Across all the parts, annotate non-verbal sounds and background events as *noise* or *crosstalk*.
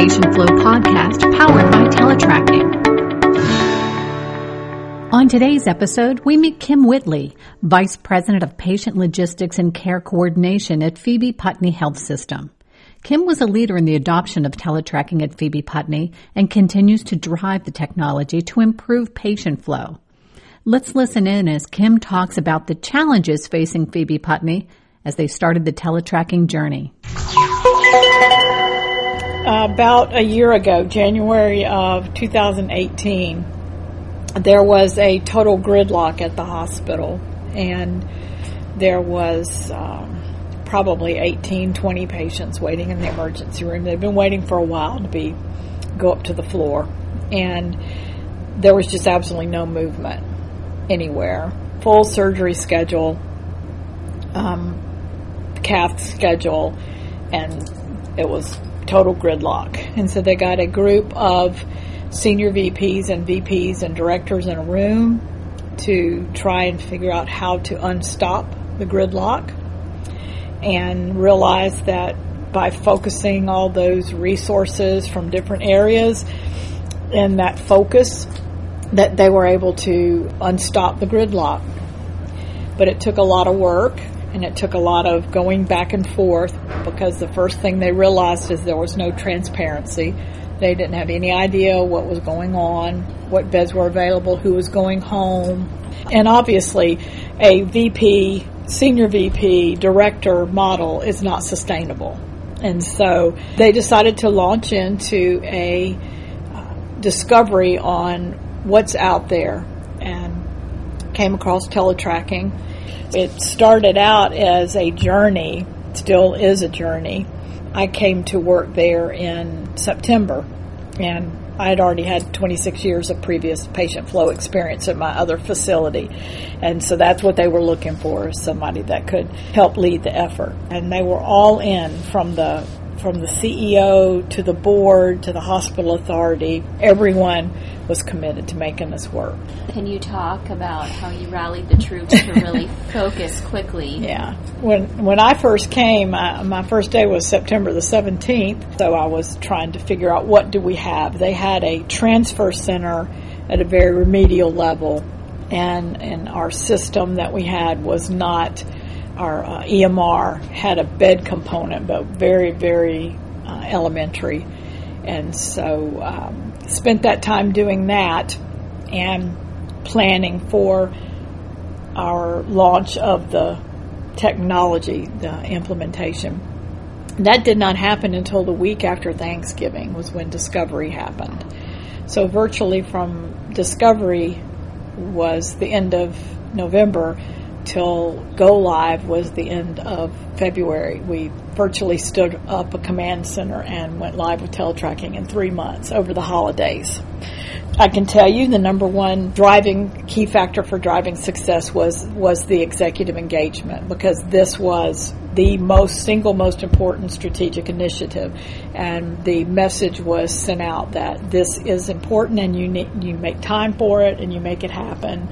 Patient Flow podcast powered by Teletracking. On today's episode, we meet Kim Whitley, Vice President of Patient Logistics and Care Coordination at Phoebe Putney Health System. Kim was a leader in the adoption of teletracking at Phoebe Putney and continues to drive the technology to improve patient flow. Let's listen in as Kim talks about the challenges facing Phoebe Putney as they started the teletracking journey. About a year ago, January of 2018, there was a total gridlock at the hospital, and there was um, probably 18, 20 patients waiting in the emergency room. They'd been waiting for a while to be go up to the floor, and there was just absolutely no movement anywhere. Full surgery schedule, um, cath schedule, and it was total gridlock. And so they got a group of senior VPs and VPs and directors in a room to try and figure out how to unstop the gridlock and realize that by focusing all those resources from different areas and that focus that they were able to unstop the gridlock. But it took a lot of work and it took a lot of going back and forth because the first thing they realized is there was no transparency. They didn't have any idea what was going on, what beds were available, who was going home. And obviously, a VP, senior VP, director model is not sustainable. And so they decided to launch into a uh, discovery on what's out there came across teletracking. It started out as a journey, still is a journey. I came to work there in September and I had already had 26 years of previous patient flow experience at my other facility. And so that's what they were looking for, somebody that could help lead the effort. And they were all in from the from the CEO to the board to the hospital authority, everyone was committed to making this work. Can you talk about how you rallied the troops to really *laughs* focus quickly? Yeah. When when I first came, I, my first day was September the 17th, so I was trying to figure out what do we have. They had a transfer center at a very remedial level and and our system that we had was not our uh, EMR had a bed component, but very, very uh, elementary. And so um, spent that time doing that and planning for our launch of the technology, the implementation. That did not happen until the week after Thanksgiving was when discovery happened. So virtually from discovery was the end of November till go live was the end of February. We virtually stood up a command center and went live with teletracking in three months over the holidays. I can tell you the number one driving key factor for driving success was was the executive engagement because this was the most single most important strategic initiative and the message was sent out that this is important and you need, you make time for it and you make it happen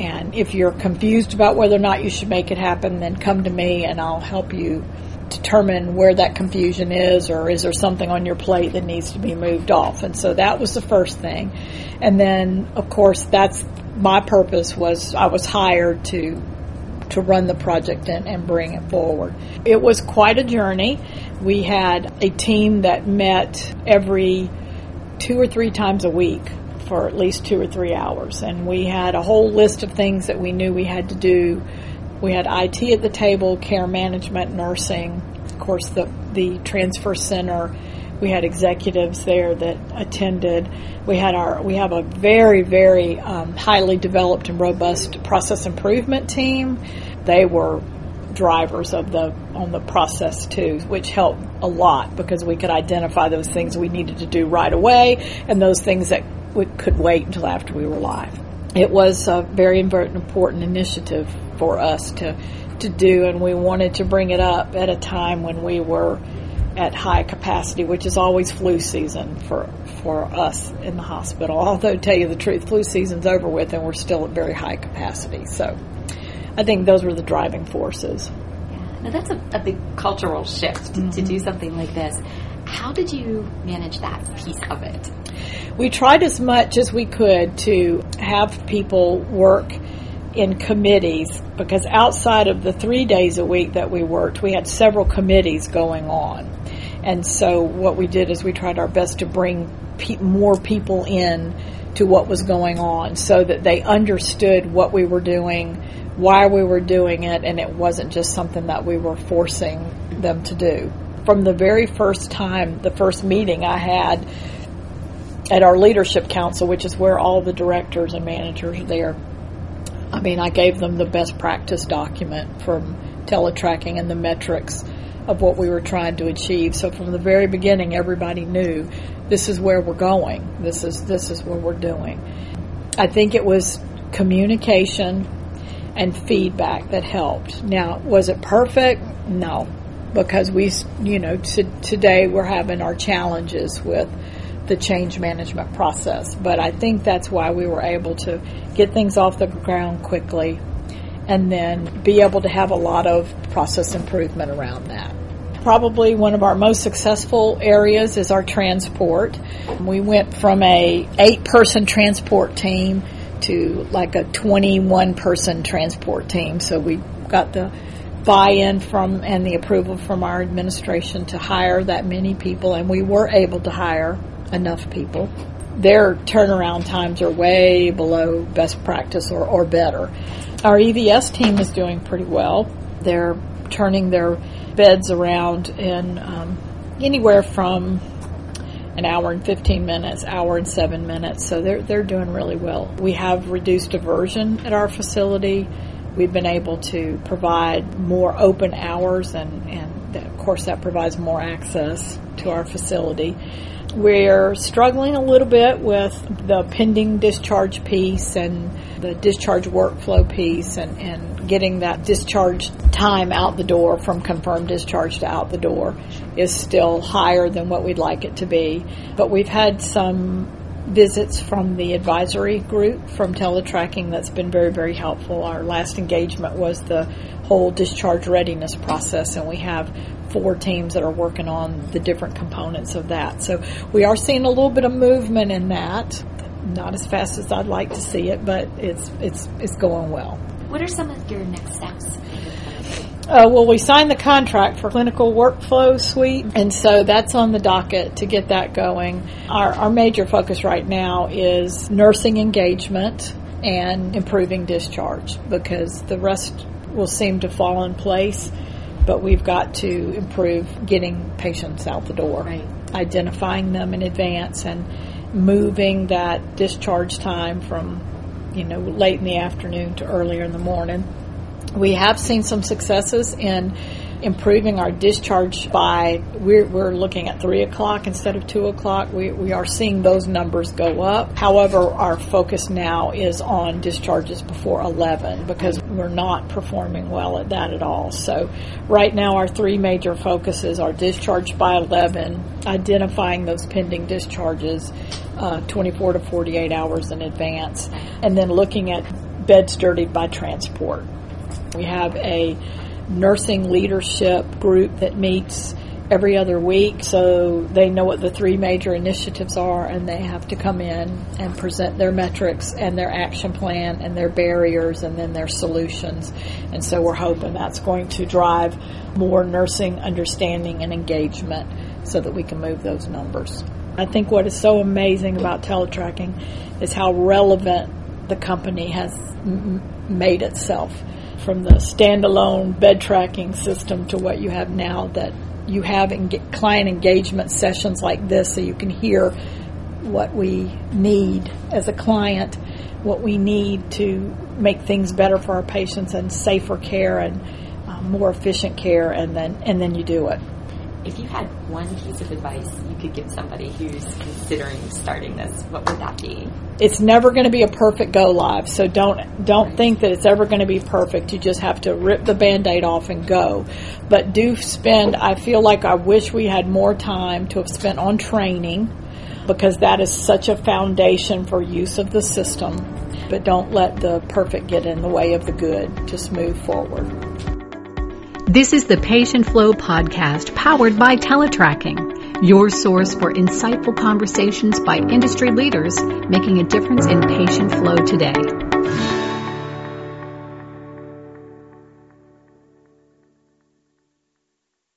and if you're confused about whether or not you should make it happen, then come to me and I'll help you determine where that confusion is or is there something on your plate that needs to be moved off. And so that was the first thing. And then, of course, that's my purpose was I was hired to to run the project and, and bring it forward. It was quite a journey. We had a team that met every two or three times a week for at least two or three hours. And we had a whole list of things that we knew we had to do. We had IT at the table, care management, nursing, of course, the, the transfer center. We had executives there that attended. We had our we have a very very um, highly developed and robust process improvement team. They were drivers of the on the process too, which helped a lot because we could identify those things we needed to do right away and those things that we could wait until after we were live. It was a very important initiative for us to to do, and we wanted to bring it up at a time when we were at high capacity, which is always flu season for for us in the hospital. *laughs* Although, to tell you the truth, flu season's over with, and we're still at very high capacity. So, I think those were the driving forces. Now that's a, a big cultural shift mm-hmm. to do something like this. How did you manage that piece of it? We tried as much as we could to have people work in committees because outside of the three days a week that we worked, we had several committees going on. And so what we did is we tried our best to bring pe- more people in to what was going on so that they understood what we were doing, why we were doing it, and it wasn't just something that we were forcing them to do. From the very first time, the first meeting I had at our leadership council, which is where all the directors and managers are there, I mean, I gave them the best practice document from teletracking and the metrics of what we were trying to achieve. So from the very beginning, everybody knew this is where we're going. This is this is what we're doing. I think it was communication and feedback that helped. Now, was it perfect? No, because we, you know, today we're having our challenges with the change management process. But I think that's why we were able to get things off the ground quickly and then be able to have a lot of process improvement around that. Probably one of our most successful areas is our transport. We went from a eight person transport team to like a 21 person transport team. So we got the buy-in from and the approval from our administration to hire that many people and we were able to hire enough people. Their turnaround times are way below best practice or, or better. Our EVS team is doing pretty well. They're turning their beds around in um, anywhere from an hour and 15 minutes, hour and 7 minutes. So they're they're doing really well. We have reduced diversion at our facility. We've been able to provide more open hours and and of course that provides more access to our facility. We're struggling a little bit with the pending discharge piece and the discharge workflow piece and, and getting that discharge time out the door from confirmed discharge to out the door is still higher than what we'd like it to be. But we've had some visits from the advisory group from teletracking that's been very, very helpful. Our last engagement was the whole discharge readiness process, and we have four teams that are working on the different components of that. So we are seeing a little bit of movement in that. Not as fast as I'd like to see it, but it's it's it's going well. What are some of your next steps? Uh, well, we signed the contract for clinical workflow suite, and so that's on the docket to get that going. Our, our major focus right now is nursing engagement and improving discharge because the rest will seem to fall in place but we've got to improve getting patients out the door, right. identifying them in advance, and moving that discharge time from you know late in the afternoon to earlier in the morning. We have seen some successes in improving our discharge by we're, we're looking at three o'clock instead of two o'clock we, we are seeing those numbers go up however our focus now is on discharges before 11 because we're not performing well at that at all. So right now our three major focuses are discharge by 11 identifying those pending discharges uh, 24 to 48 hours in advance and then looking at beds dirtied by transport. We have a nursing leadership group that meets every other week so they know what the three major initiatives are and they have to come in and present their metrics and their action plan and their barriers and then their solutions. And so we're hoping that's going to drive more nursing understanding and engagement so that we can move those numbers. I think what is so amazing about teletracking is how relevant the company has m- made itself from the standalone bed tracking system to what you have now that you have client engagement sessions like this so you can hear what we need as a client, what we need to make things better for our patients and safer care and uh, more efficient care, and then and then you do it if you had one piece of advice you could give somebody who's considering starting this, what would that be? It's never going to be a perfect go live, so don't don't right. think that it's ever going to be perfect. You just have to rip the band-aid off and go. But do spend I feel like I wish we had more time to have spent on training because that is such a foundation for use of the system. But don't let the perfect get in the way of the good. Just move forward. This is the Patient Flow podcast powered by Teletracking. your source for insightful conversations by industry leaders making a difference in patient flow today.